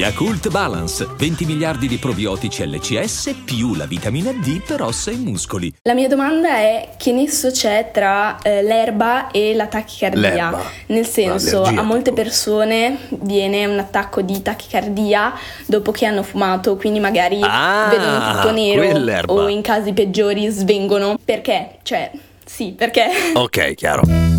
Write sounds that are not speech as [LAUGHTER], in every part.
Yakult Balance, 20 miliardi di probiotici LCS più la vitamina D per ossa e muscoli. La mia domanda è che nesso c'è tra eh, l'erba e la tachicardia? L'erba. Nel senso, L'allergia, a molte tipo. persone viene un attacco di tachicardia dopo che hanno fumato, quindi magari Ah, vedono tutto nero quell'erba. o in casi peggiori svengono. Perché? Cioè, sì, perché? Ok, chiaro.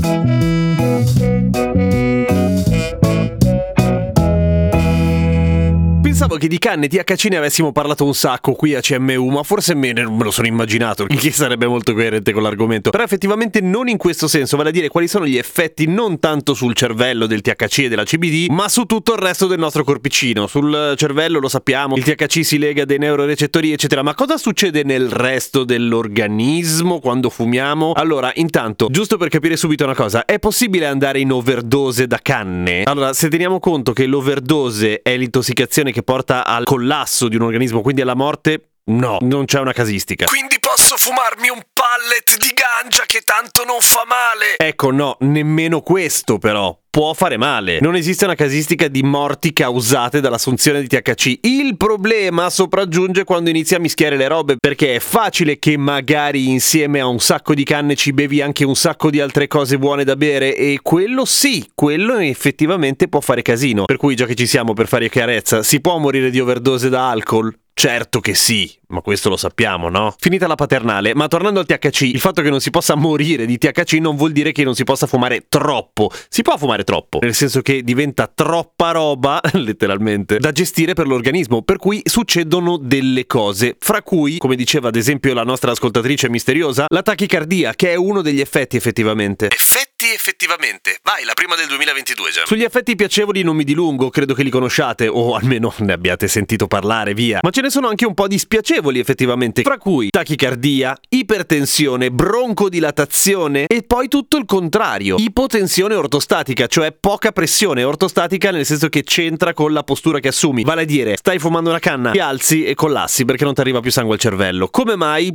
Pensavo che di canne THC ne avessimo parlato un sacco qui a CMU, ma forse me, ne- me lo sono immaginato, [LAUGHS] il che sarebbe molto coerente con l'argomento. Però effettivamente non in questo senso, vale a dire quali sono gli effetti non tanto sul cervello del THC e della CBD, ma su tutto il resto del nostro corpicino. Sul cervello lo sappiamo, il THC si lega a dei neurorecettori, eccetera. Ma cosa succede nel resto dell'organismo quando fumiamo? Allora, intanto, giusto per capire subito una cosa, è possibile andare in overdose da canne? Allora, se teniamo conto che l'overdose è l'intossicazione che porta al collasso di un organismo, quindi alla morte, no, non c'è una casistica. Quindi posso fumarmi un pallet di ganja che tanto non fa male? Ecco, no, nemmeno questo però. Può fare male. Non esiste una casistica di morti causate dall'assunzione di THC. Il problema sopraggiunge quando inizi a mischiare le robe, perché è facile che magari insieme a un sacco di canne ci bevi anche un sacco di altre cose buone da bere e quello sì, quello effettivamente può fare casino. Per cui già che ci siamo per fare chiarezza, si può morire di overdose da alcol? Certo che sì, ma questo lo sappiamo, no? Finita la paternale, ma tornando al THC, il fatto che non si possa morire di THC non vuol dire che non si possa fumare troppo. Si può fumare troppo, nel senso che diventa troppa roba, [LAUGHS] letteralmente, da gestire per l'organismo, per cui succedono delle cose, fra cui, come diceva ad esempio la nostra ascoltatrice misteriosa, la tachicardia, che è uno degli effetti effettivamente. Effetti effettivamente. Vai, la prima del 2022 già. Sugli effetti piacevoli non mi dilungo, credo che li conosciate o almeno ne abbiate sentito parlare, via. Ma ce ne sono anche un po' di spiacevoli effettivamente, fra cui tachicardia, ipertensione, broncodilatazione e poi tutto il contrario. Ipotensione ortostatica, cioè poca pressione ortostatica nel senso che c'entra con la postura che assumi. Vale a dire, stai fumando una canna, ti alzi e collassi perché non ti arriva più sangue al cervello. Come mai?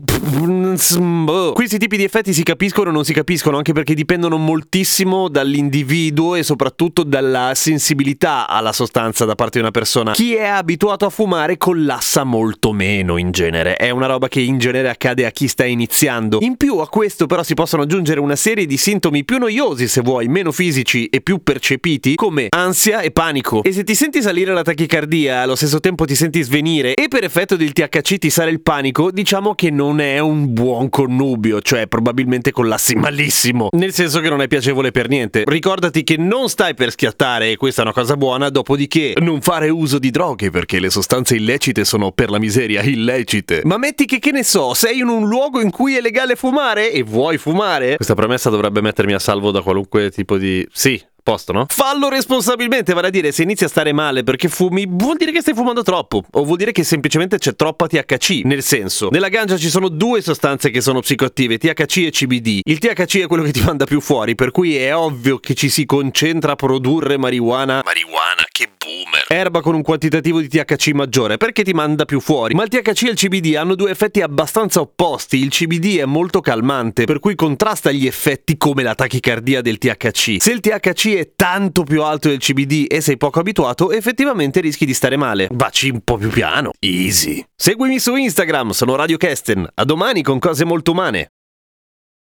Questi tipi di effetti si capiscono o non si capiscono anche perché dipendono moltissimo dall'individuo e soprattutto dalla sensibilità alla sostanza da parte di una persona. Chi è abituato a fumare collassa molto meno in genere, è una roba che in genere accade a chi sta iniziando. In più a questo però si possono aggiungere una serie di sintomi più noiosi se vuoi, meno fisici e più percepiti come ansia e panico. E se ti senti salire la tachicardia, allo stesso tempo ti senti svenire e per effetto del THC ti sale il panico, diciamo che non è un buon connubio, cioè probabilmente collassi malissimo. Nel senso che non è piacevole per niente. Ricordati che non stai per schiattare e questa è una cosa buona, dopodiché non fare uso di droghe perché le sostanze illecite sono per la miseria illecite. Ma metti che che ne so, sei in un luogo in cui è legale fumare e vuoi fumare? Questa premessa dovrebbe mettermi a salvo da qualunque tipo di... Sì, posto, no? Fallo responsabilmente, vale a dire, se inizi a stare male perché fumi, vuol dire che stai fumando troppo, o vuol dire che semplicemente c'è troppa THC. Nel senso, nella ganja ci sono due sostanze che sono psicoattive, THC e CBD. Il THC è quello che ti manda più fuori, per cui è ovvio che ci si concentra a produrre marijuana. Marijuana, che boomer. Erba con un quantitativo di THC maggiore, perché ti manda più fuori. Ma il THC e il CBD hanno due effetti abbastanza opposti. Il CBD è molto calmante, per cui contrasta gli effetti come la tachicardia del THC. Se il THC è tanto più alto del CBD e sei poco abituato, effettivamente rischi di stare male. Baci un po' più piano. Easy. Seguimi su Instagram, sono Radio Kesten. A domani con cose molto umane.